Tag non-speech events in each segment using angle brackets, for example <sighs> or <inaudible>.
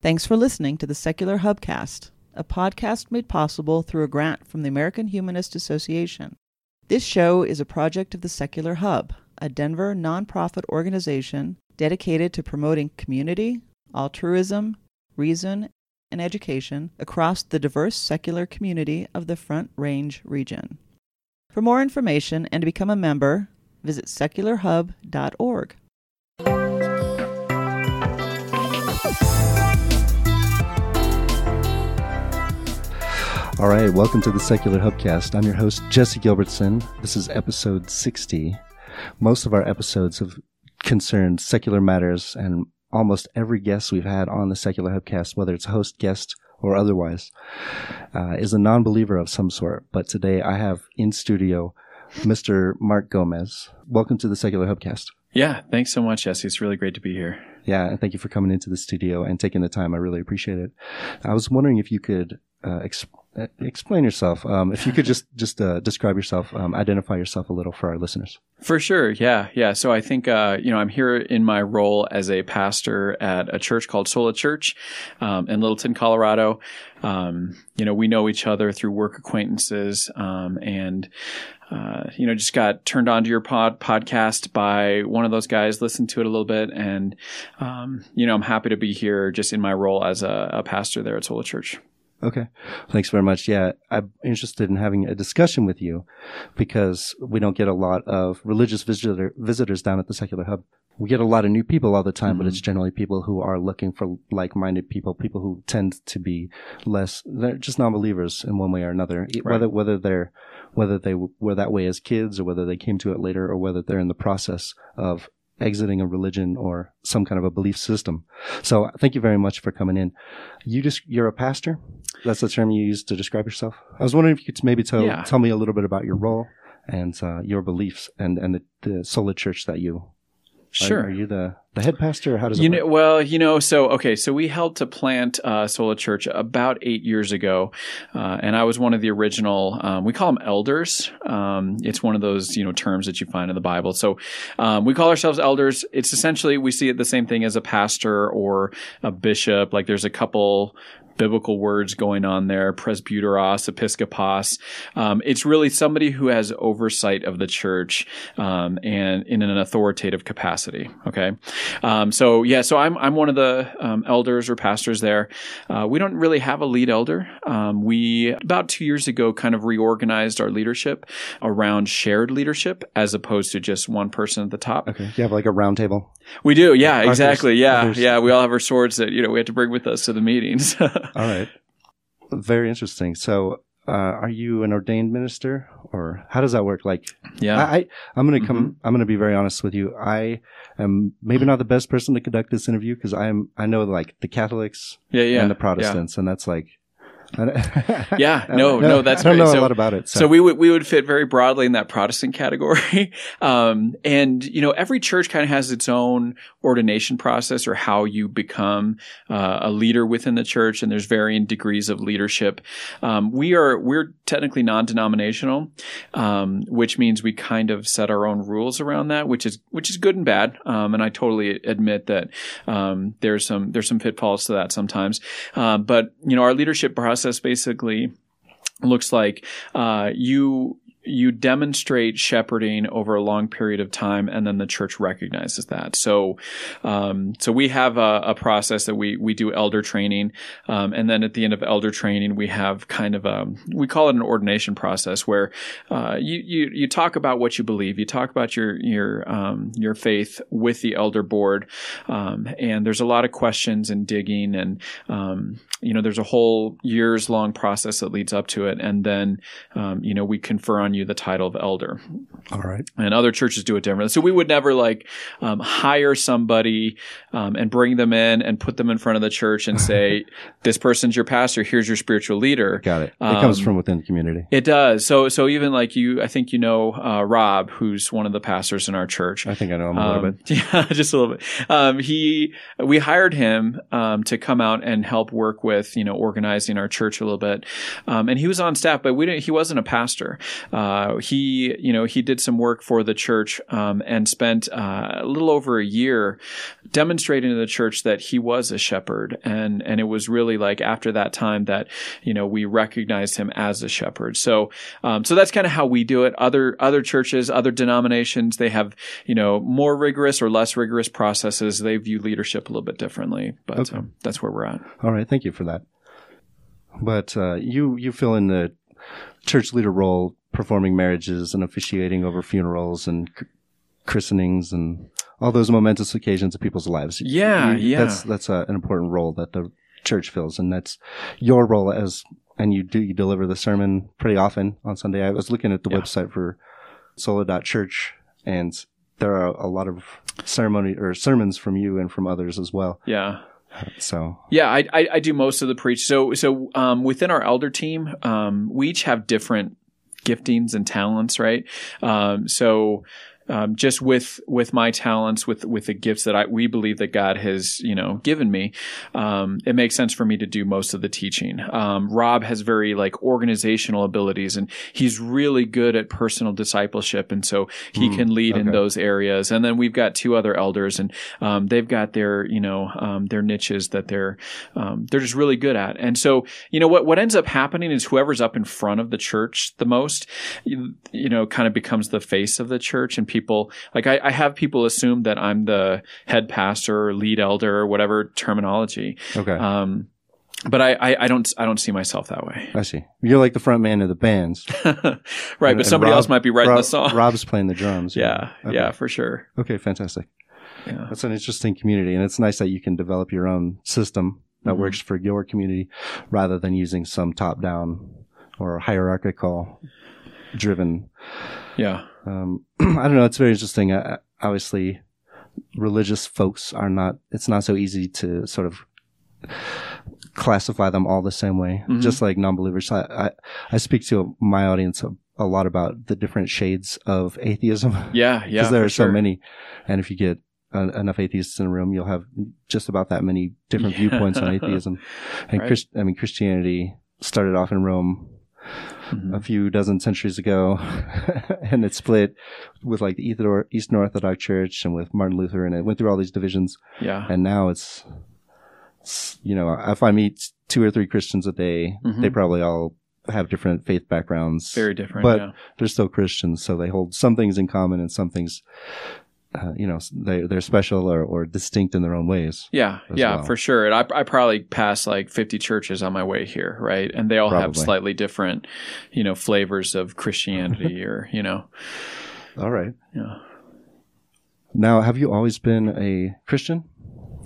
Thanks for listening to the Secular Hubcast, a podcast made possible through a grant from the American Humanist Association. This show is a project of the Secular Hub, a Denver nonprofit organization dedicated to promoting community, altruism, reason, and education across the diverse secular community of the Front Range region. For more information and to become a member, visit secularhub.org. All right, welcome to the Secular Hubcast. I'm your host, Jesse Gilbertson. This is episode 60. Most of our episodes have concerned secular matters, and almost every guest we've had on the Secular Hubcast, whether it's host, guest, or otherwise, uh, is a non believer of some sort. But today I have in studio Mr. Mark Gomez. Welcome to the Secular Hubcast. Yeah, thanks so much, Jesse. It's really great to be here. Yeah, and thank you for coming into the studio and taking the time. I really appreciate it. I was wondering if you could uh, exp- explain yourself. Um, if you could just just uh, describe yourself, um, identify yourself a little for our listeners. For sure, yeah, yeah. So I think uh, you know I'm here in my role as a pastor at a church called Sola Church um, in Littleton, Colorado. Um, you know, we know each other through work acquaintances, um, and uh, you know, just got turned on to your pod podcast by one of those guys. Listened to it a little bit, and um, you know, I'm happy to be here just in my role as a, a pastor there at Sola Church. Okay. Thanks very much. Yeah, I'm interested in having a discussion with you because we don't get a lot of religious visitor, visitors down at the Secular Hub. We get a lot of new people all the time, mm-hmm. but it's generally people who are looking for like-minded people, people who tend to be less, they're just non-believers in one way or another, right. whether, whether they're, whether they were that way as kids or whether they came to it later or whether they're in the process of exiting a religion or some kind of a belief system. So thank you very much for coming in. You just, you're a pastor. That's the term you use to describe yourself. I was wondering if you could maybe tell, yeah. tell me a little bit about your role and uh, your beliefs and, and the, the Sola church that you Sure. Are, are, you the, the head pastor? How does you know? Work? Well, you know, so okay, so we helped to plant uh, Sola Church about eight years ago, uh, and I was one of the original. Um, we call them elders. Um, it's one of those you know terms that you find in the Bible. So um, we call ourselves elders. It's essentially we see it the same thing as a pastor or a bishop. Like there's a couple biblical words going on there, presbyteros, episkopos. Um, it's really somebody who has oversight of the church um, and in an authoritative capacity. Okay, um, so yeah, so I'm I'm one of the um, elders or pastors there. Uh, we don't really have a lead elder. Um, we about two years ago kind of reorganized our leadership around shared leadership as opposed to just one person at the top. Okay, you have like a round table. We do, yeah, exactly, yeah, yeah. We all have our swords that you know we have to bring with us to the meetings. <laughs> All right. Very interesting. So, uh, are you an ordained minister, or how does that work? Like, yeah, I, I am going to come. Mm-hmm. I'm going to be very honest with you. I am maybe not the best person to conduct this interview because I am. I know like the Catholics, yeah, yeah, and the Protestants, yeah. and that's like <laughs> yeah, no, no, that's I don't great. know so, a lot about it. So. so. we would we would fit very broadly in that Protestant category, <laughs> um, and you know every church kind of has its own ordination process or how you become uh, a leader within the church, and there's varying degrees of leadership. Um, we are we're technically non-denominational, um, which means we kind of set our own rules around that, which is which is good and bad. Um, and I totally admit that um, there's some there's some pitfalls to that sometimes, uh, but you know our leadership process basically looks like uh, you you demonstrate shepherding over a long period of time, and then the church recognizes that. So, um, so we have a, a, process that we we do elder training, um, and then at the end of elder training, we have kind of a we call it an ordination process where uh, you you you talk about what you believe, you talk about your your um, your faith with the elder board, um, and there's a lot of questions and digging, and um, you know there's a whole years long process that leads up to it, and then um, you know we confer on you the title of elder. All right. And other churches do it differently. So we would never like um, hire somebody um, and bring them in and put them in front of the church and say, <laughs> "This person's your pastor. Here's your spiritual leader." Got it. It um, comes from within the community. It does. So so even like you, I think you know uh, Rob, who's one of the pastors in our church. I think I know him a little um, bit. <laughs> Yeah, just a little bit. Um, he we hired him um, to come out and help work with you know organizing our church a little bit, and he was on staff, but we didn't. He wasn't a pastor. Uh, uh, he, you know, he did some work for the church um, and spent uh, a little over a year demonstrating to the church that he was a shepherd, and and it was really like after that time that you know we recognized him as a shepherd. So um, so that's kind of how we do it. Other other churches, other denominations, they have you know more rigorous or less rigorous processes. They view leadership a little bit differently, but Okay. um, that's where we're at. All right, thank you for that. But uh, you you fill in the church leader role, performing marriages and officiating over funerals and christenings and all those momentous occasions of people's lives. Yeah, You- yeah. That's that's uh, an important role that the church fills, and that's your role as. And you do you deliver the sermon pretty often on Sunday. I was looking at the Yeah. website for Sola.church, and there are a lot of ceremony or sermons from you and from others as well. Yeah. So Yeah, I, I, I do most of the preach. So so um, within our elder team, um, we each have different giftings and talents, right? Um, so. Um, just with with my talents, with with the gifts that I we believe that God has you know given me, um, it makes sense for me to do most of the teaching. Um, Rob has very like organizational abilities, and he's really good at personal discipleship, and so he Hmm, can lead in those areas. And then we've got two other elders, and um, they've got their you know um, their niches that they're um, they're just really good at. And so you know what what ends up happening is whoever's up in front of the church the most, you, you know, kind of becomes the face of the church, and people like I, I have people assume that I'm the head pastor, or lead elder, or whatever terminology. okay. Um, but I, I, I don't I don't see myself that way. I see. You're like the front man of the bands. <laughs> right, And- but somebody Rob- else might be writing Rob- the song. Rob's playing the drums. yeah, Okay. yeah, for sure. Okay, fantastic. Yeah. That's an interesting community, and it's nice that you can develop your own system that Mhm. works for your community rather than using some top down or hierarchical driven. Yeah. Um, <clears throat> I don't know. It's very interesting. Uh, obviously, religious folks are not, it's not so easy to sort of classify them all the same way, Mhm. just like non-believers. I, I, I speak to my audience a, a lot about the different shades of atheism <laughs> Yeah, yeah. because there are so sure. many. And if you get uh, enough atheists in a room, you'll have just about that many different Yeah. viewpoints on <laughs> atheism. And Right. Christ, I mean, Christianity started off in Rome Mhm. a few dozen centuries ago, <laughs> and it split with like the Eastern Orthodox Church and with Martin Luther, and it went through all these divisions. Yeah. And now it's, it's you know, if I meet two or three Christians a day, Mhm. they probably all have different faith backgrounds. Very different. but- yeah. they're still Christians, so they hold some things in common and some things, uh, you know, they they're special or, or distinct in their own ways. Yeah, yeah, well. for sure. And I, I probably passed like 50 churches on my way here, right? And they all have slightly different, you know, flavors of Christianity <laughs> or, you know, All right. yeah. Now, have you always been a Christian?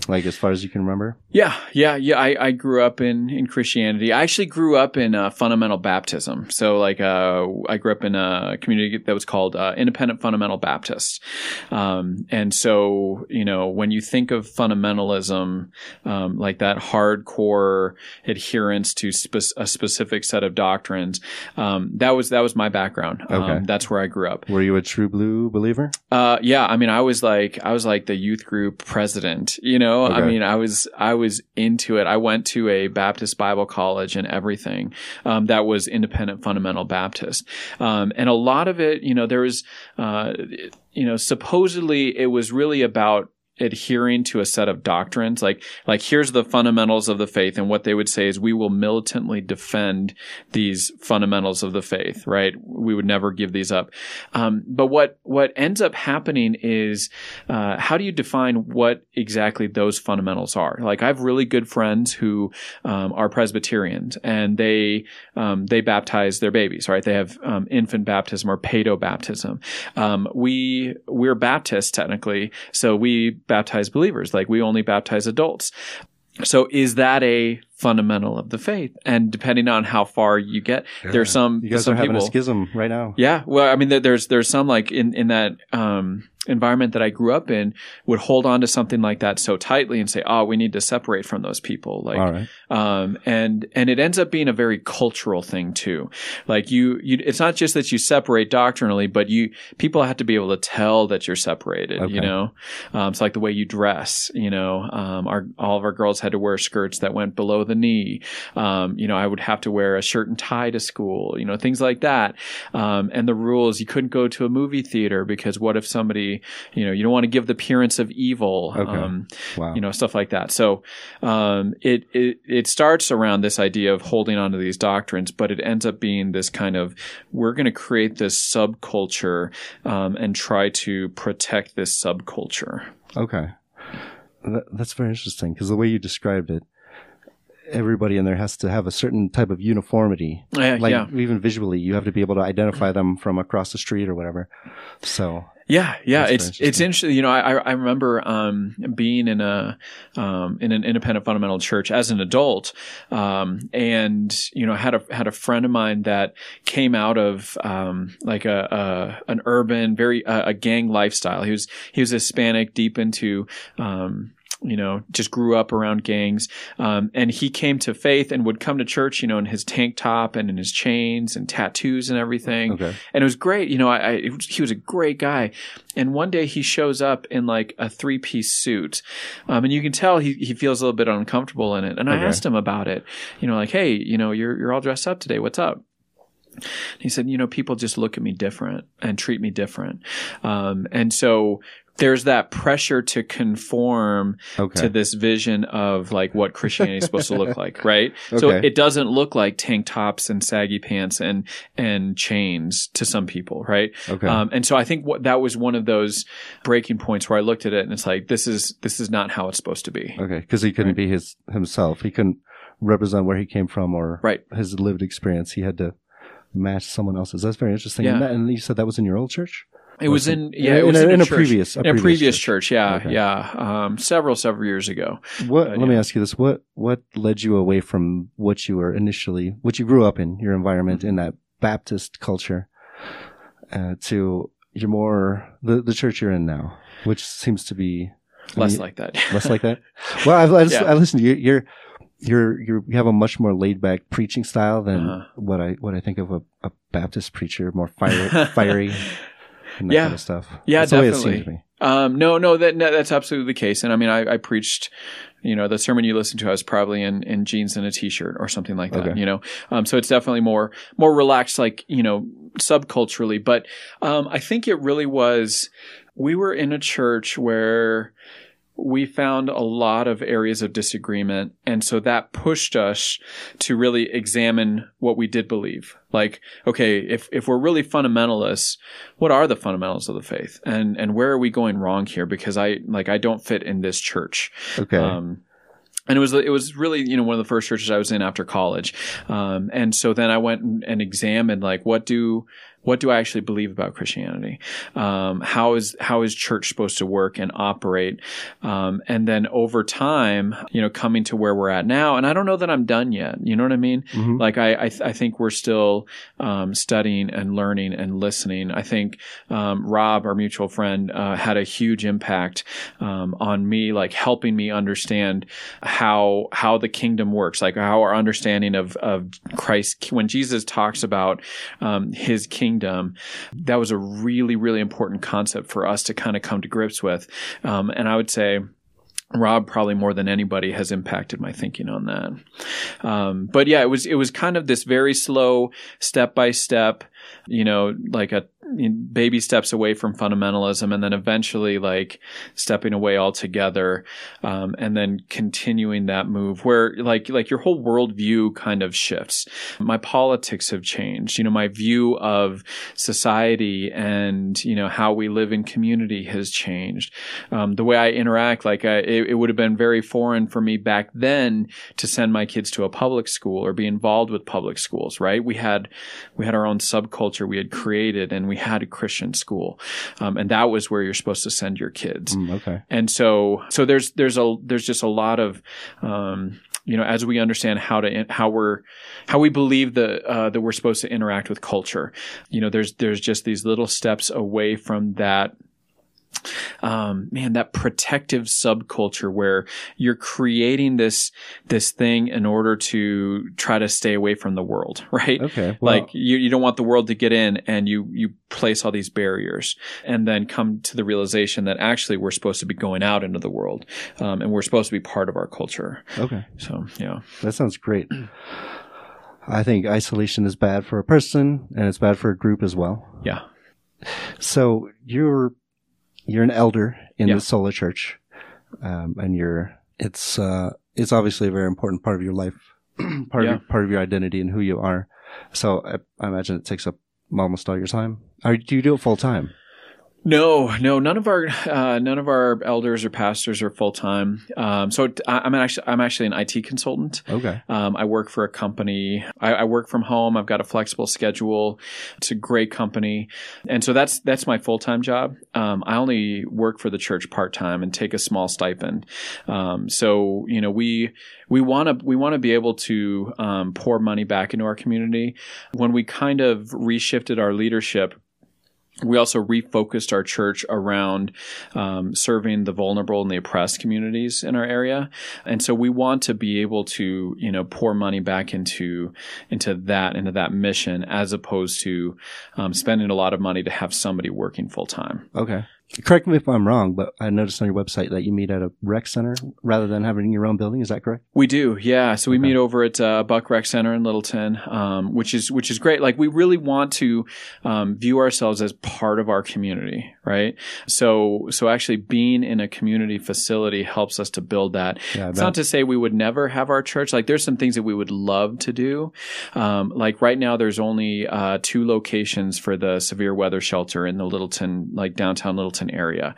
Like as far as you can remember? Yeah, yeah, yeah. I, I grew up in, in Christianity. I actually grew up in uh, fundamental baptism. So, like, uh, I grew up in a community that was called uh, Independent Fundamental Baptist. Um, and so, you know, when you think of fundamentalism, um, like that hardcore adherence to spe- a specific set of doctrines, um, that was that was my background. Um, Okay. that's where I grew up. Were you a true blue believer? Uh, yeah, I mean, I was like, I was like the youth group president, you know, I Okay. mean, I was, I was into it. I went to a Baptist Bible college and everything, um, that was independent fundamental Baptist. Um, and a lot of it, you know, there was, uh, you know, supposedly it was really about adhering to a set of doctrines. Like like here's the fundamentals of the faith and what they would say is we will militantly defend these fundamentals of the faith right? We would never give these up. Um, but what what ends up happening is uh, how do you define what exactly those fundamentals are? Like i have really good friends who um, are presbyterians and they um, they baptize their babies right? They have um, infant baptism or pedo baptism um, we we're baptists technically so we baptize believers. Like we only baptize adults. So is that a fundamental of the faith? And depending on how far you get there's some You guys some are having people, a schism right now. yeah, well, I mean, there- there's there's some like in in that um environment that I grew up in would hold on to something like that so tightly and say, "Oh, we need to separate from those people." Like, right. um, and and it ends up being a very cultural thing too. Like you, you, it's not just that you separate doctrinally, but you people have to be able to tell that you're separated. Okay. You know, um, it's like the way you dress. You know, um, our all of our girls had to wear skirts that went below the knee. Um, you know, I would have to wear a shirt and tie to school. You know, things like that. Um, and the rules you couldn't go to a movie theater because what if somebody, you know, you don't want to give the appearance of evil. Okay. Um, Wow. you know stuff like that so um, it, it it starts around this idea of holding on to these doctrines but it ends up being this kind of we're going to create this subculture um, and try to protect this subculture Okay. That, that's very interesting because the way you described it, everybody in there has to have a certain type of uniformity. yeah Like yeah even visually, you have to be able to identify them from across the street or whatever. So Yeah, yeah, That's it's it's interesting. You know, I I remember um, being in a um, in an independent fundamental church as an adult, um, and you know had a had a friend of mine that came out of um, like a, a an urban very uh, a gang lifestyle. He was he was Hispanic, deep into. You know, just grew up around gangs. Um, and he came to faith and would come to church, you know, in his tank top and in his chains and tattoos and everything okay, and it was great. You know, I, I it was, he was a great guy. And one day he shows up in like a three piece suit, um, and you can tell he he feels a little bit uncomfortable in it. And I Okay. asked him about it. You know, like, hey, you know, you're you're all dressed up today. What's up? He said, you know, people just look at me different and treat me different, um, and so. There's that pressure to conform okay, to this vision of like what Christianity is supposed to look <laughs> like, right? So it doesn't look like tank tops and saggy pants and and chains to some people, right? okay, Um, and so I think what that was one of those breaking points where I looked at it and it's like this is this is not how it's supposed to be. okay, because he couldn't Right. be his himself. He couldn't represent where he came from or Right. his lived experience. He had to match someone else's. That's very interesting. Yeah. And, that, and you said that was in your old church. It was in yeah, it in was a- in, in a church. previous- a in a previous previous church. church. Yeah, Okay. yeah, um, several several years ago. What? Let me ask you this: what what led you away from what you were initially, what you grew up in, your environment Mm-hmm. in that Baptist culture, uh, to your more the the church you're in now, which seems to be I Less mean, like that. less like that. <laughs> Well, I've, I, just, Yeah. I listened to you. You're you're you're you have a much more laid back preaching style than Uh-huh. what I what I think of a, a Baptist preacher, more fiery, fiery, <laughs> and that Yeah. kind of stuff. Yeah, That's the way it definitely. to me. Um, no, no, that no, that's absolutely the case. And I mean, I, I preached, you know, the sermon you listened to, I was probably in, in jeans and a t-shirt or something like that, Okay. you know? Um, so it's definitely more, more relaxed, like, you know, subculturally. But, um, I think it really was, we were in a church where we found a lot of areas of disagreement. And so that pushed us to really examine what we did believe. Like, okay, if, if we're really fundamentalists, what are the fundamentals of the faith? And, and where are we going wrong here? Because I, like, I don't fit in this church. Okay. Um, and it was it was really you know one of the first churches I was in after college, um, and so then I went and, and examined like what do what do I actually believe about Christianity? Um, how is how is church supposed to work and operate? Um, and then over time, you know, coming to where we're at now, and I don't know that I'm done yet. You know what I mean? Mhm. Like I I, th- I think we're still um, studying and learning and listening. I think um, Rob, our mutual friend, uh, had a huge impact um, on me, like helping me understand how how the kingdom works, like how our understanding of of Christ when Jesus talks about um, His kingdom. That was a really really important concept for us to kind of come to grips with, um, and I would say. Rob probably more than anybody has impacted my thinking on that. Um, but yeah, it was it was kind of this very slow, step by step, you know, like a baby steps away from fundamentalism, and then eventually like stepping away altogether, um, and then continuing that move where like like your whole worldview kind of shifts. My politics have changed. You know, my view of society and you know how we live in community has changed. Um, the way I interact, like I, it, it would have been very foreign for me back then to send my kids to a public school or be involved with public schools. Right? We had we had our own subculture we had created, and we had a Christian school, um, and that was where you're supposed to send your kids Mm, okay. and so so there's there's a there's just a lot of um, you know as we understand how to how we're how we believe that uh, that we're supposed to interact with culture you know there's there's just these little steps away from that um, man, that protective subculture where you're creating this this thing in order to try to stay away from the world, <laughs> right? Okay. Well, like you, you don't want the world to get in and you you place all these barriers and then come to the realization that actually we're supposed to be going out into the world um, and we're supposed to be part of our culture okay. so yeah That sounds great. I think isolation is bad for a person and it's bad for a group as well. yeah So you're you're an elder in Yeah. the Sola Church, um, and you're it's uh, it's obviously a very important part of your life, <clears throat> part Yeah. of your, part of your identity and who you are. So I, I imagine it takes up almost all your time. Or do you do it full time? No, no, none of our uh, none of our elders or pastors are full time. Um, so I, I'm actually I'm actually an IT consultant. Okay. Um, I work for a company. I, I work from home. I've got a flexible schedule. It's a great company, and so that's that's my full time job. Um, I only work for the church part time and take a small stipend. Um, so you know we we want to we want to be able to um, pour money back into our community. When we kind of reshifted our leadership we also refocused our church around um, serving the vulnerable and the oppressed communities in our area and so we want to be able to you know pour money back into into that into that mission as opposed to um, spending a lot of money to have somebody working full time Okay. Correct me if I'm wrong, but I noticed on your website that you meet at a rec center rather than having your own building. Is that correct? We do, yeah. So we Okay. meet over at uh, Buck Rec Center in Littleton, um, which is which is great. Like we really want to um, view ourselves as part of our community, right? So so actually being in a community facility helps us to build that. Yeah. It's not to say we would never have our church. Like there's some things that we would love to do. Um, like right now, there's only uh, two locations for the severe weather shelter in the Littleton, like downtown Littleton area.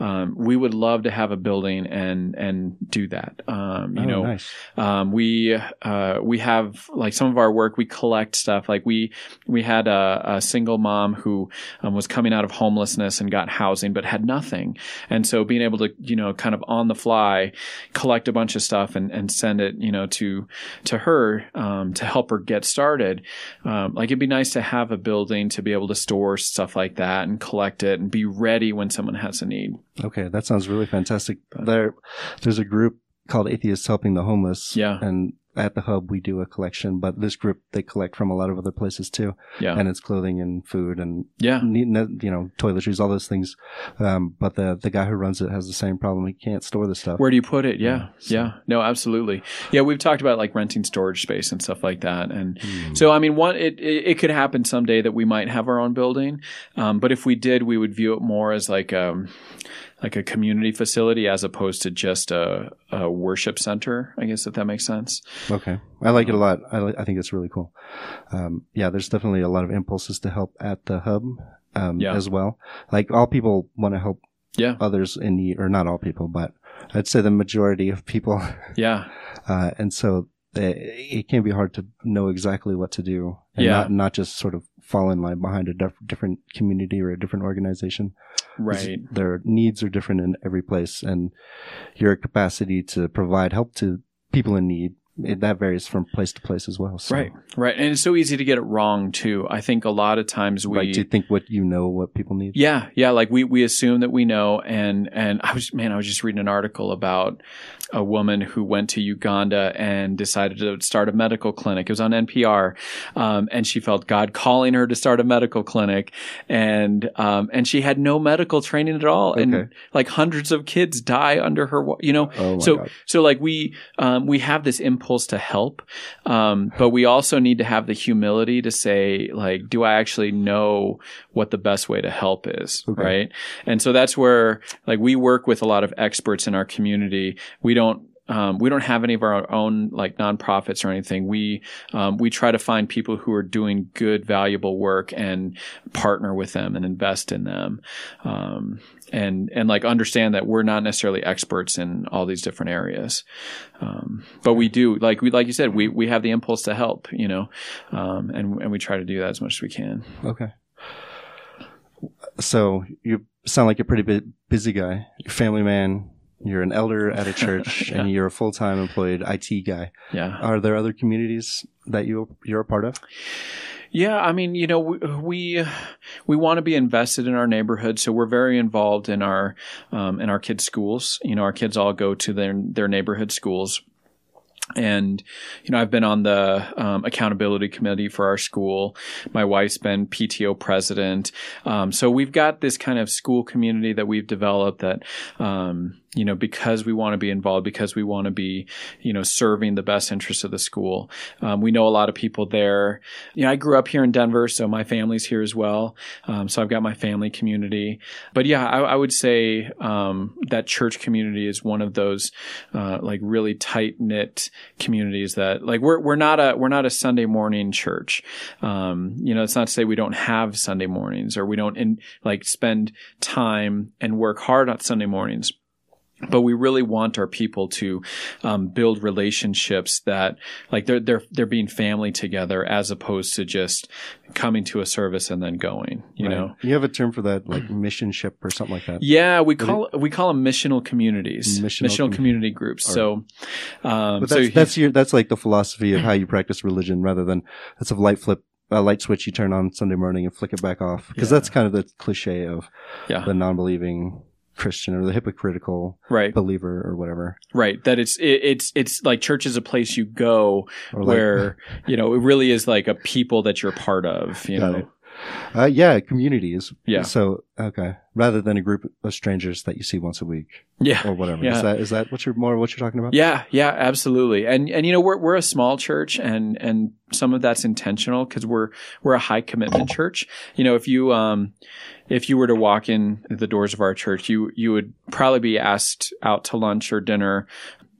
Um, we would love to have a building and and do that. Um, you Oh, know, nice. um, we uh, we have like some of our work. We collect stuff. Like we we had a, a single mom who um, was coming out of homelessness and got housing, but had nothing. And so being able to you know kind of on the fly collect a bunch of stuff and, and send it you know to to her um, to help her get started. Um, like it'd be nice to have a building to be able to store stuff like that and collect it and be ready when someone has a need. Okay, that sounds really fantastic. There, there's a group called Atheists Helping the Homeless. Yeah. And at the hub, we do a collection, but this group, they collect from a lot of other places too. Yeah, And it's clothing and food and, yeah. you know, toiletries, all those things. Um, but the, the guy who runs it has the same problem. He can't store the stuff. Where do you put it? Yeah. so- Yeah. No, absolutely. Yeah. We've talked about like renting storage space and stuff like that. And Hmm. so, I mean, one, it, it, it could happen someday that we might have our own building. Um, but if we did, we would view it more as like, um, like a community facility as opposed to just a, a worship center, I guess, if that makes sense. Okay. I like it a lot. I, li- I think it's really cool. Um, yeah, there's definitely a lot of impulses to help at the hub, um, Yeah. as well. Like all people want to help Yeah. others in need, or not all people, but I'd say the majority of people. <laughs> Yeah. Uh, and so it, it can be hard to know exactly what to do and Yeah. not, not just sort of fall in line behind a dif- different community or a different organization. Right. Their needs are different in every place and your capacity to provide help to people in need, it, that varies from place to place as well. So, Right. Right. And it's so easy to get it wrong too. I think a lot of times we, Like to think what you know, what people need. Yeah, yeah. Like we we assume that we know, and and I was man, I was just reading an article about a woman who went to Uganda and decided to start a medical clinic. It was on NPR, um, and she felt God calling her to start a medical clinic, and um, and she had no medical training at all, Okay. and like hundreds of kids die under her. You know, Oh my so God. so like we um, we have this impulse to help, um, but we also need to have the humility to say like, do I actually know what the best way to help is, Okay. right? And so that's where like we work with a lot of experts in our community. We don't. Um, we don't have any of our own like nonprofits or anything. We um, we try to find people who are doing good, valuable work and partner with them and invest in them, um, and and like understand that we're not necessarily experts in all these different areas, um, but we do like we like you said we we have the impulse to help, you know, um, and and we try to do that as much as we can. Okay. So you sound like a pretty bu- busy guy. Family man. You're an elder at a <laughs> church, Yeah. and you're a full-time employed IT guy. Yeah. Are there other communities that you you're a part of? Yeah, I mean, you know, we we, we want to be invested in our neighborhood, so we're very involved in our um, in our kids' schools. You know, our kids all go to their their neighborhood schools. And, you know, I've been on the um, accountability committee for our school. My wife's been PTO president. Um, so we've got this kind of school community that we've developed that, um, you know, because we want to be involved, because we want to be, you know, serving the best interests of the school. Um, we know a lot of people there. You know, I grew up here in Denver, so my family's here as well. Um, so I've got my family community. But yeah, I, I would say um, that church community is one of those uh, like really tight knit communities that like we're we're not a we're not a Sunday morning church. Um, you know, it's not to say we don't have Sunday mornings or we don't in, like spend time and work hard on Sunday mornings but we really want our people to um, build relationships that like they're they're they're being family together as opposed to just coming to a service and then going you Right. know you have a term for that, like mission ship or something like that. yeah we call we call them missional communities Missional missional, com- community groups so um But so that's that's your that's like the philosophy of how you practice religion, rather than that's a light flip. A light switch you turn on Sunday morning and flick it back off because Yeah. that's kind of the cliche of yeah the non-believing Christian or the hypocritical right believer or whatever. right that it's it, it's it's like church is a place you go like- where <laughs> you know it really is like a people that you're part of you know it. Uh, yeah, communities. Yeah. So okay, rather than a group of strangers that you see once a week yeah or whatever. Yeah. Is that is that what you're more what you're talking about? Yeah, yeah, absolutely. And and you know we're we're a small church and and some of that's intentional because we're we're a high commitment church. You know, if you um if you were to walk in the doors of our church, you you would probably be asked out to lunch or dinner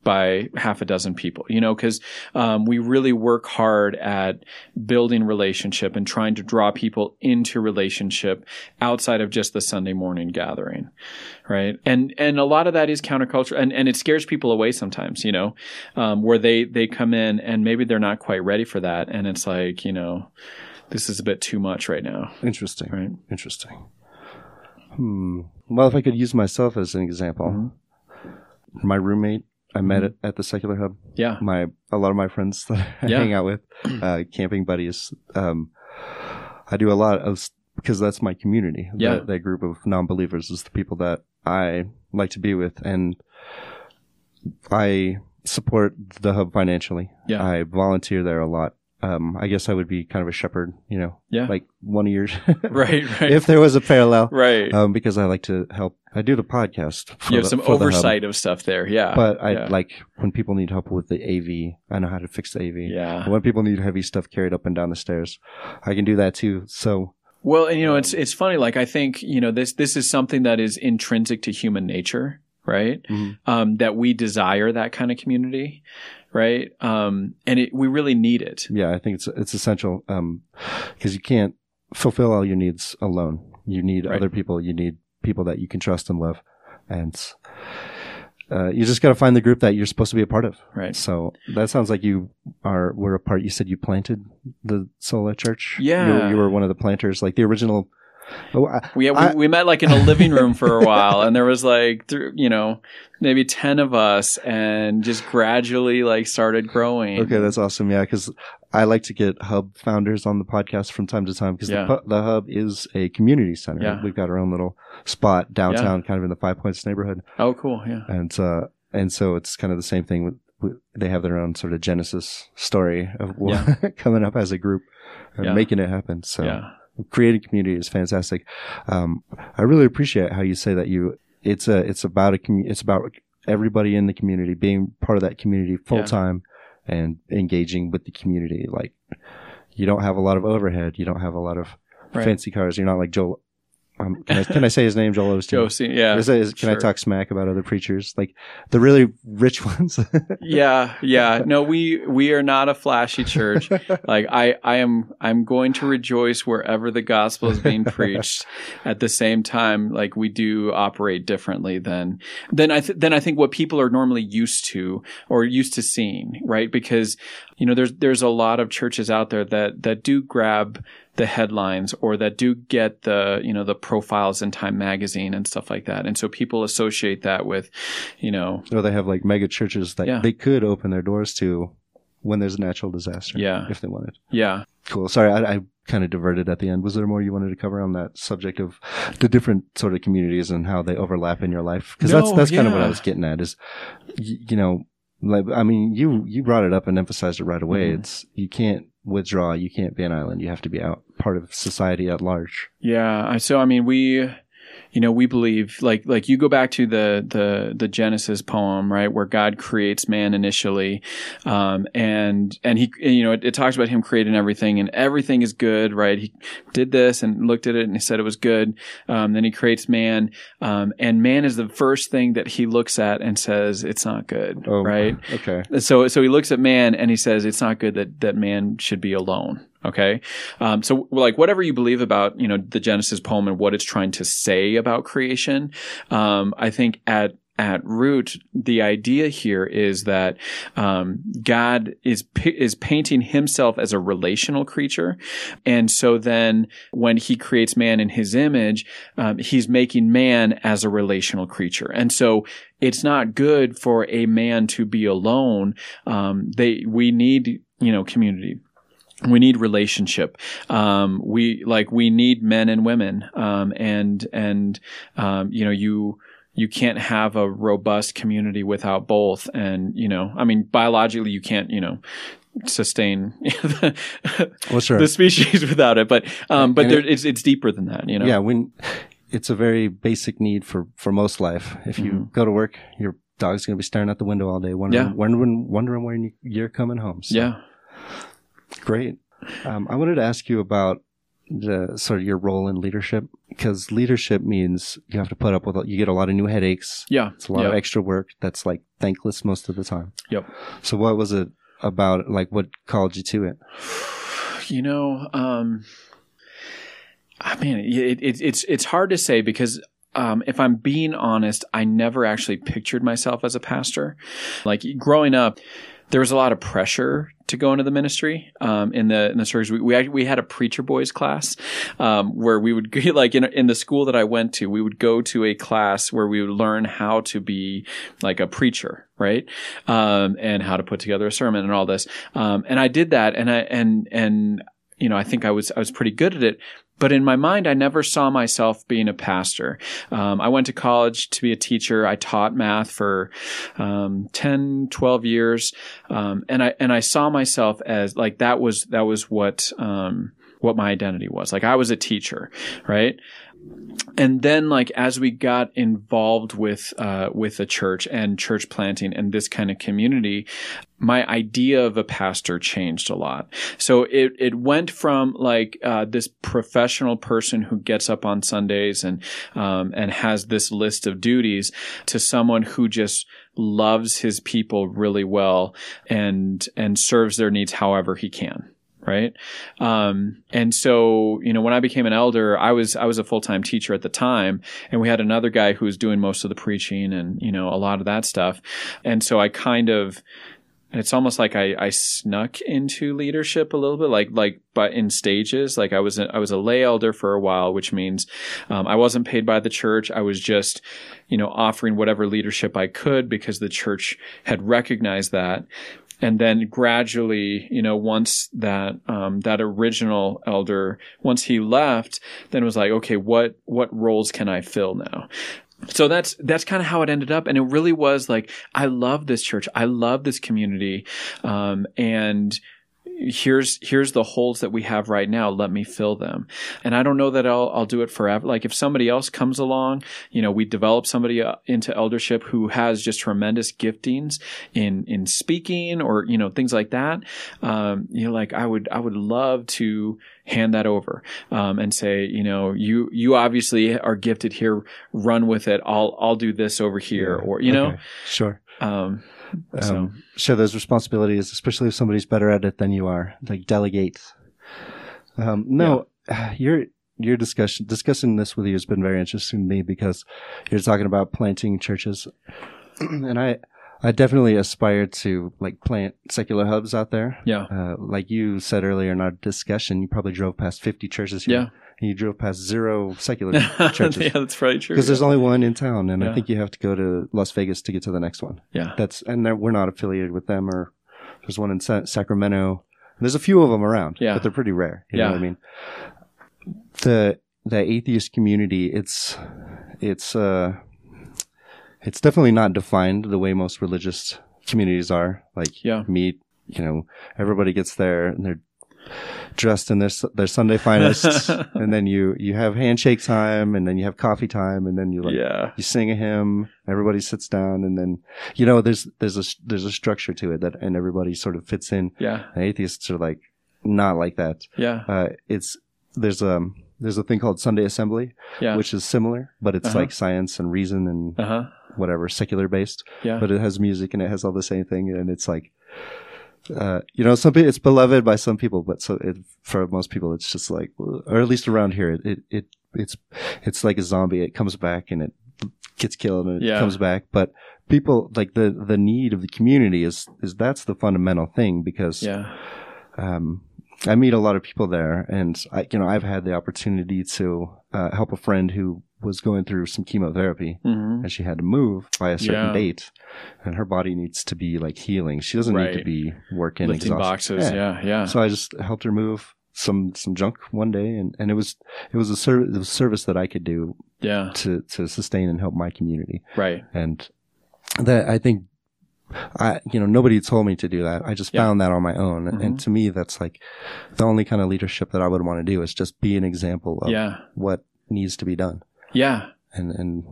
by half a dozen people, you know, because um, we really work hard at building relationship and trying to draw people into relationship outside of just the Sunday morning gathering, right? And and a lot of that is counterculture, and and it scares people away sometimes, you know, um, where they they come in and maybe they're not quite ready for that, and it's like you know, this is a bit too much right now, Interesting. right? Interesting. Hmm. Well, if I could use myself as an example, Mm-hmm. my roommate I met at, at the Secular Hub. Yeah, My a lot of my friends <laughs> that I Yeah. hang out with, uh, <clears throat> camping buddies. Um, I do a lot of because that's my community. Yeah. That, that group of non-believers is the people that I like to be with, and I support the hub financially. Yeah. I volunteer there a lot. Um, I guess I would be kind of a shepherd, you know, yeah, like one of yours. <laughs> right, right, if there was a parallel. right. Um, because I like to help. I do the podcast. for you have the- some oversight of stuff there, yeah. But I yeah. like when people need help with the AV. I know how to fix the AV. yeah. When people need heavy stuff carried up and down the stairs, I can do that too. So Well, and you know, Um, it's it's funny. Like I think you know this this is something that is intrinsic to human nature, right? Mhm. Um, that we desire that kind of community, right? Um, and it, we really need it. yeah, I think it's it's essential because you can't fulfill all your needs alone. You need Right. other people. You need people that you can trust and love, and uh, you just got to find the group that you're supposed to be a part of. Right. So that sounds like you are were a part. You said you planted the Sola Church. Yeah. you you were one of the planters, like the original. Oh, I, We, we, I- we met like in a living room for a <laughs> while, and there was like th- you know maybe ten of us, and just gradually like started growing. okay, that's awesome. Yeah, because I like to get hub founders on the podcast from time to time because Yeah. the, the hub is a community center. Yeah. We've got our own little spot downtown, kind of in the Five Points neighborhood, oh, cool. Yeah. and uh, and so it's kind of the same thing with. with they have their own sort of genesis story of Yeah. <laughs> coming up as a group and Yeah. making it happen. So Yeah. Creating community is fantastic. Um, I really appreciate how you say that you it's a it's about a commu- it's about everybody in the community being part of that community full time and engaging with the community. Like you don't have a lot of overhead, you don't have a lot of Right. fancy cars. You're not like Joel. Um, can, I, can I say his name, Joel Osteen? Josie. Yeah. Is it- is- can I talk smack about other preachers, like the really rich <laughs> ones? yeah yeah <laughs> no we we are not a flashy church <laughs> like i i am i'm going to rejoice wherever the gospel is being preached at the same time like we do operate differently than than i th- than i think what people are normally used to or used to seeing right because you know there's there's a lot of churches out there that that do grab the headlines or that do get the you know the profiles in time magazine and stuff like that and so people associate that with you know or they have like mega churches that Yeah. they could open their doors to when there's a natural disaster. Yeah. If they wanted. Yeah. Cool. Sorry, I, I kind of diverted at the end. Was there more you wanted to cover on that subject of the different sort of communities and how they overlap in your life? Because that's No, that's kind of what I was getting at. Is you, you know, like I mean, you you brought it up and emphasized it right away. Mhm. It's you can't withdraw. You can't be an island. You have to be out part of society at large. Yeah. So I mean, we, you know, we believe like like you go back to the the the Genesis poem, right, where God creates man initially, um, and and he, you know, it, it talks about him creating everything, and everything is good, right? He did this and looked at it and he said it was good. Um, then he creates man, um, and man is the first thing that he looks at and says it's not good, Oh, right? Okay. So so he looks at man and he says it's not good that that man should be alone. Okay, um, so like whatever you believe about you know the Genesis poem and what it's trying to say about creation, um, I think at at root the idea here is that um, God is is painting himself as a relational creature, and so then when he creates man in his image, um, he's making man as a relational creature, and so it's not good for a man to be alone. Um, they we need you know community we need relationship um, we like we need men and women um, and and um, you know you you can't have a robust community without both and you know i mean biologically you can't you know sustain the, <laughs> Well, sure. the species <laughs> without it but um, but there, it- it's it's deeper than that you know Yeah, when it's a very basic need for for most life. If you Mhm. go to work, your dog's going to be staring out the window all day, wondering Yeah. wondering wondering when you- you're coming home. So, yeah great. Um, I wanted to ask you about the sort of your role in leadership because leadership means you have to put up with you get a lot of new headaches. yeah It's a lot yeah. of extra work that's like thankless most of the time. Yep. So what was it about? Like what called you to it? you know um i mean it, it, it's it's hard to say because um, if I'm being honest, I never actually pictured myself as a pastor. Like growing up, there was a lot of pressure to go into the ministry. Um, in the in the church, we we, we had a preacher boys class um, where we would <laughs> go- like in in the school that I went to, we would go to a class where we would learn how to be like a preacher, right? Um, and how to put together a sermon and all this. Um, and I did that, and I and and you know I think I was I was pretty good at it. But in my mind, I never saw myself being a pastor. Um, I went to college to be a teacher. I taught math for um, 10, 12 years. Um, and I, and I saw myself as like, that was, that was what, um, what my identity was. Like I was a teacher, right? And then like as we got involved with uh, with the church and church planting and this kind of community my idea of a pastor changed a lot. So it it went from like uh, this professional person who gets up on sundays and um, and has this list of duties to someone who just loves his people really well and and serves their needs however he can right um, and so you know when i became an elder i was i was a full-time teacher at the time and we had another guy who was doing most of the preaching and you know a lot of that stuff and so i kind of it's almost like I, I snuck into leadership a little bit, like like but in stages. Like I was a, I was a lay elder for a while, which means um, I wasn't paid by the church. I was just, you know, offering whatever leadership I could because the church had recognized that and then gradually, you know, once that um, that original elder, once he left, then was like, okay, what what roles can I fill now? So that's that's kind of how it ended up, and it really was like I love this church, I love this community, um, and here's here's the holes that we have right now. Let me fill them. And i don't know that i'll i'll do it forever. Like if somebody else comes along you know we develop somebody uh, into eldership who has just tremendous giftings in in speaking or you know things like that um you know like i would i would love to hand that over um, and say you know you you obviously are gifted here. Run with it. I'll i'll do this over here or you know? Okay. Sure. um so Um, share those responsibilities, especially if somebody's better at it than you are. Like delegate. Um, no, <sighs> your your discussion discussing this with you has been very interesting to me because you're talking about planting churches, <clears throat> and I I definitely aspire to like plant secular hubs out there. yeah Uh, like you said earlier in our discussion, you probably drove past 50 churches here. Yeah. And you drove past zero secular <laughs> churches. yeah that's probably true Because there's only one in town, and I think you have to go to Las Vegas to get to the next one. yeah That's and we're not affiliated with them or There's one in Sa- Sacramento. There's a few of them around, Yeah. but they're pretty rare. You Yeah. know what I mean? The the atheist community, it's it's uh it's definitely not defined the way most religious communities are. Like Yeah. meet, you know, everybody gets there and they're dressed in their their Sunday finest, <laughs> and then you you have handshake time, and then you have coffee time, and then you like yeah. you sing a hymn, everybody sits down, and then you know there's there's a there's a structure to it that and everybody sort of fits in. Yeah. And atheists are like not like that. Yeah. Uh, it's there's um there's a thing called Sunday Assembly, Yeah. which is similar, but it's Uh-huh. like science and reason and uh huh. whatever secular based. Yeah. But it has music and it has all the same thing, and it's like. Uh, you know, some people, it's beloved by some people, but so it, for most people, it's just like, or at least around here, it, it, it it's, it's like a zombie. It comes back and it gets killed and it Yeah. comes back. But people, like the, the need of the community is, is that's the fundamental thing because, yeah. um, I meet a lot of people there, and I, you know, I've had the opportunity to uh, help a friend who was going through some chemotherapy, hmm and she had to move by a certain Yeah. date, and her body needs to be like healing. She doesn't need to be working Lifting exhausted. boxes. Yeah. Yeah. So I just helped her move some some junk one day, and, and it was it was a service was service that I could do yeah. to to sustain and help my community, Right. and that I think. I, you know, nobody told me to do that. I just Yeah. found that on my own. Mhm. And to me, that's like the only kind of leadership that I would want to do is just be an example of Yeah. what needs to be done Yeah. and, and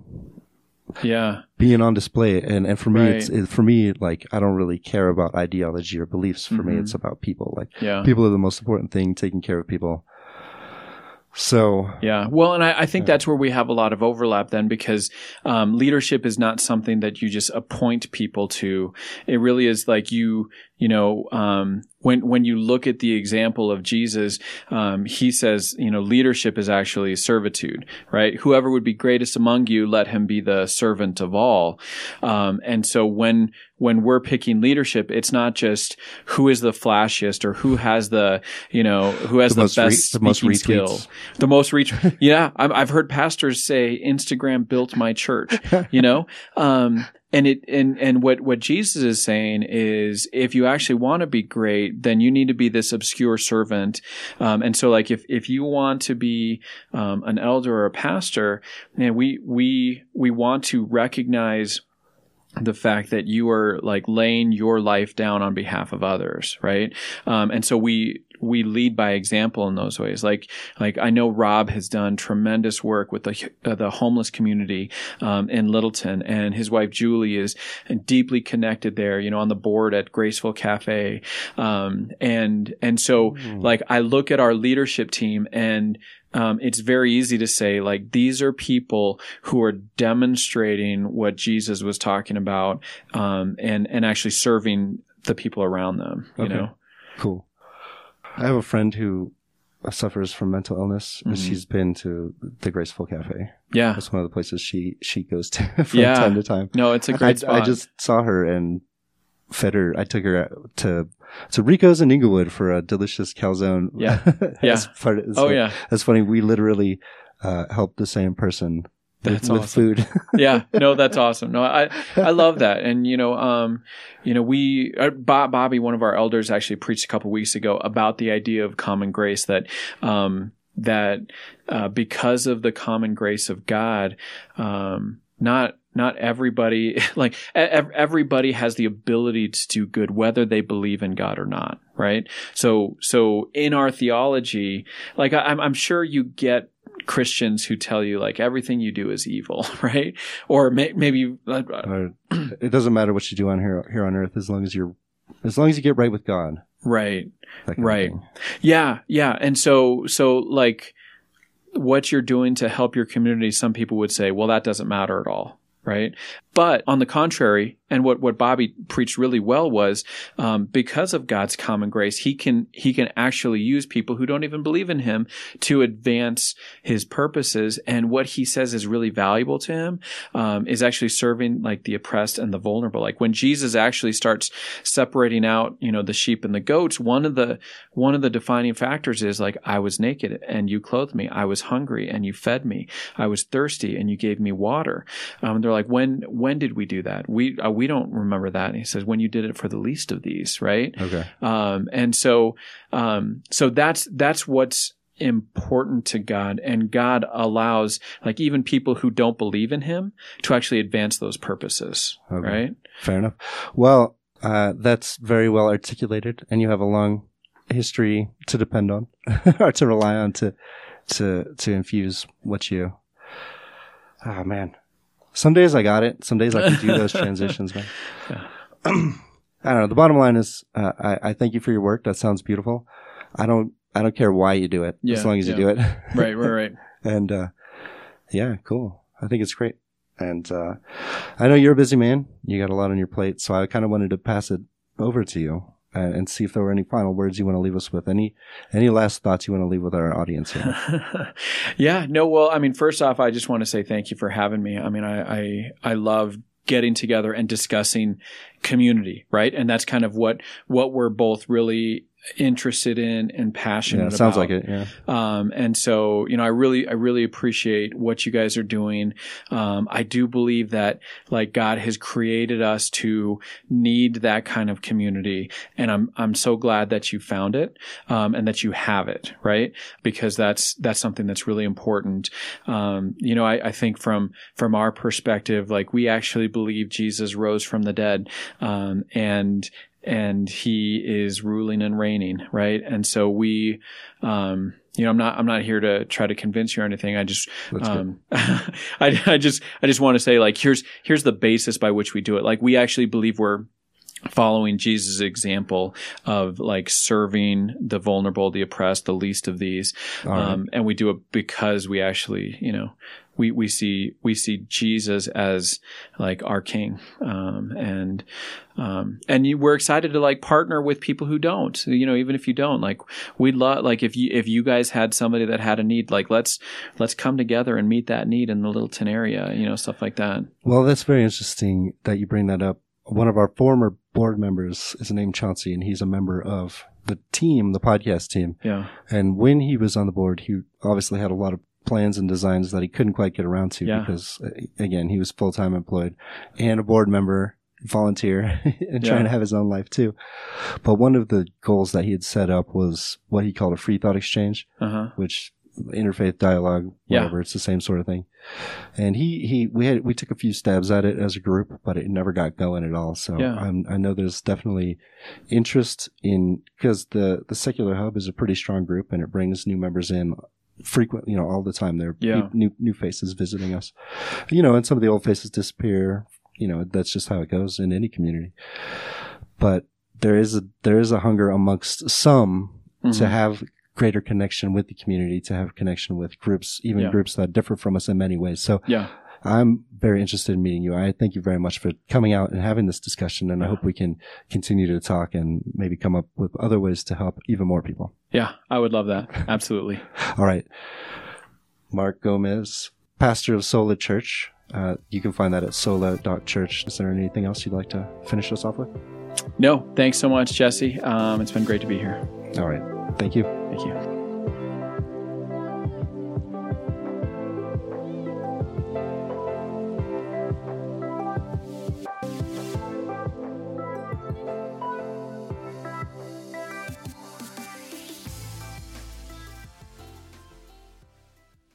Yeah. being on display. And, and for me, it's, it, for me, like, I don't really care about ideology or beliefs. For me, Mhm. it's about people. Like, Yeah. people are the most important thing, taking care of people. So, Yeah. Well, and I, I think that's where we have a lot of overlap then because um, leadership is not something that you just appoint people to. It really is like you, you know, um, when, when you look at the example of Jesus, um, he says, you know, leadership is actually servitude, right? Whoever would be greatest among you, let him be the servant of all. Um, and so when, when we're picking leadership, it's not just who is the flashiest or who has the, you know, who has The the, most re- best the most retweets. skill the most reach. yeah, I'm, I've heard pastors say Instagram built my church. You know, um, and it and and what what Jesus is saying is, if you actually want to be great, then you need to be this obscure servant. Um, and so, like, if if you want to be um, an elder or a pastor, and we we we want to recognize the fact that you are like laying your life down on behalf of others, right? Um, and so we we lead by example in those ways. Like like I know Rob has done tremendous work with the uh, the homeless community um, in Littleton, and his wife Julie is deeply connected there. You know, on the board at Graceful Cafe, um, and and so like I look at our leadership team and um, it's very easy to say like these are people who are demonstrating what Jesus was talking about um, and and actually serving the people around them. You Okay. know, cool. I have a friend who suffers from mental illness. and Mhm. She's been to the Graceful Cafe. yeah. That's one of the places she, she goes to <laughs> from Yeah. time to time. No, it's a great I, spot. I just saw her and fed her. I took her to to Rico's in Englewood for a delicious calzone. Yeah. <laughs> Yeah. part of, it's oh yeah, that's funny. We literally uh, helped the same person That's with awesome. food. <laughs> yeah. No, that's <laughs> awesome. No, I I love that. And you know, um, you know, we uh, Bob, Bobby, one of our elders, actually preached a couple weeks ago about the idea of common grace that um, that uh, because of the common grace of God, um, not not everybody <laughs> like ev- everybody has the ability to do good whether they believe in God or not right so so in our theology like I, I'm, I'm sure you get Christians who tell you like everything you do is evil <laughs> right or may, maybe uh, it doesn't matter what you do on here here on earth as long as you're as long as you get right with God. right that kind of Right. Yeah, yeah. And so so like what you're doing to help your community, some people would say, well, that doesn't matter at all. Right. But on the contrary, and what, what Bobby preached really well was, um, because of God's common grace, he can, he can actually use people who don't even believe in him to advance his purposes. And what he says is really valuable to him, um, is actually serving like the oppressed and the vulnerable. Like when Jesus actually starts separating out, you know, the sheep and the goats, one of the, one of the defining factors is like, I was naked and you clothed me. I was hungry and you fed me. I was thirsty and you gave me water. Um, they're like, when, when did we do that? We, uh, we we don't remember that. And he says, when you did it for the least of these, right? Okay. Um, and so, um, so that's, that's what's important to God. And God allows, like, even people who don't believe in him to actually advance those purposes, Okay. right? Fair enough. Well, uh, that's very well articulated, and you have a long history to depend on <laughs> or to rely on to to to infuse what you. Oh man, some days I got it. Some days I can do those <laughs> transitions, man. Yeah. <clears throat> I don't know. The bottom line is, uh, I, I thank you for your work. That sounds beautiful. I don't I don't care why you do it, Yeah, as long as you do it. <laughs> Right, right, right. and uh, yeah, cool. I think it's great. And uh, I know you're a busy man. You got a lot on your plate, so I kind of wanted to pass it over to you and, and see if there were any final words you want to leave us with. Any any last thoughts you want to leave with our audience here? <laughs> yeah, no, well, I mean, first off, I just want to say thank you for having me. I mean, I, I, I love getting together and discussing community, right? And that's kind of what, what we're both really interested in and passionate yeah, it sounds about. like it. Yeah. Um, and so, you know, I really, I really appreciate what you guys are doing. Um, I do believe that like God has created us to need that kind of community. And I'm, I'm so glad that you found it, um, and that you have it, right? Because that's, that's something that's really important. Um, you know, I, I think from, from our perspective, like we actually believe Jesus rose from the dead. Um, and, and he is ruling and reigning, right? And so we, um, you know, I'm not, I'm not here to try to convince you or anything. I just, um, <laughs> I, I just, I just want to say like, here's, here's the basis by which we do it. Like we actually believe we're, following Jesus' example of like serving the vulnerable, the oppressed, the least of these. Right. Um, and we do it because we actually, you know, we, we see, we see Jesus as like our king. Um, and, um, and you, we're excited to like partner with people who don't, you know, even if you don't, like we'd love, like if you, if you guys had somebody that had a need, like let's, let's come together and meet that need in the Littleton area, you know, stuff like that. Well, that's very interesting that you bring that up. One of our former board members is named Chauncey, and he's a member of the team, the podcast team. Yeah. And when he was on the board, he obviously had a lot of plans and designs that he couldn't quite get around to Yeah. because, uh, again, he was full time employed and a board member, volunteer, <laughs> and Yeah. trying to have his own life too. But one of the goals that he had set up was what he called a free thought exchange, Uh huh. which interfaith dialogue, Yeah. whatever, it's the same sort of thing. And he, he, we had, we took a few stabs at it as a group, but it never got going at all. So Yeah. I'm, I know there's definitely interest in, because the, the secular hub is a pretty strong group and it brings new members in frequent, you know, all the time. There are Yeah. new, new faces visiting us, you know, and some of the old faces disappear. You know, that's just how it goes in any community. But there is a, there is a hunger amongst some to Mhm. have greater connection with the community, to have connection with groups, even Yeah. groups that differ from us in many ways. So Yeah. I'm very interested in meeting you. I thank you very much for coming out and having this discussion. And I hope we can continue to talk and maybe come up with other ways to help even more people. Yeah. I would love that. Absolutely. <laughs> All right. Mark Gomez, pastor of Sola Church. Uh, you can find that at sola.church. Is there anything else you'd like to finish us off with? No, thanks so much, Jesse. Um, it's been great to be here. All right. Thank you. Thank you.